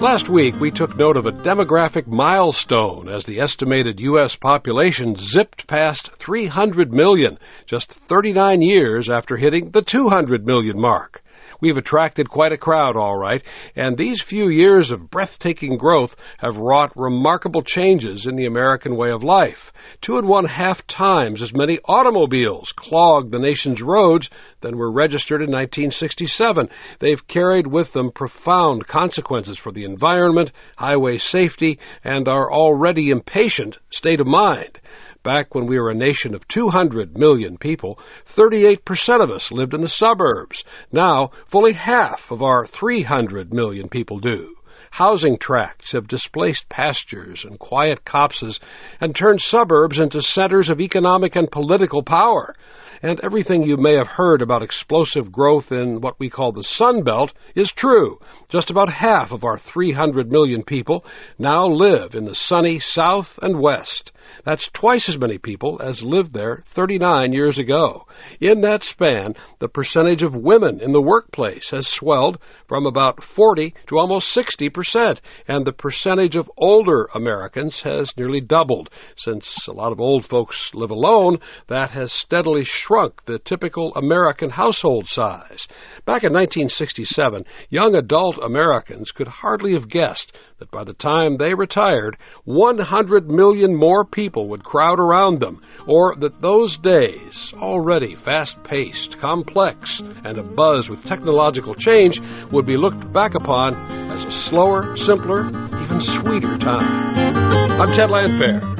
Last week, we took note of a demographic milestone as the estimated U.S. population zipped past 300 million, just 39 years after hitting the 200 million mark. We've attracted quite a crowd, all right, and these few years of breathtaking growth have wrought remarkable changes in the American way of life. Two and one half times as many automobiles clogged the nation's roads than were registered in 1967. They've carried with them profound consequences for the environment, highway safety, and our already impatient state of mind. Back when we were a nation of 200 million people, 38% of us lived in the suburbs. Now, fully half of our 300 million people do. Housing tracts have displaced pastures and quiet copses and turned suburbs into centers of economic and political power. And everything you may have heard about explosive growth in what we call the Sun Belt is true. Just about half of our 300 million people now live in the sunny South and West. That's twice as many people as lived there 39 years ago. In that span, the percentage of women in the workplace has swelled from about 40 to almost 60 percent, and the percentage of older Americans has nearly doubled. Since a lot of old folks live alone, that has steadily shrunk the typical American household size. Back in 1967, young adult Americans could hardly have guessed that by the time they retired, 100 million more people would crowd around them, or that those days, already fast paced, complex, and abuzz with technological change, would be looked back upon as a slower, simpler, even sweeter time. I'm Ted Landphair.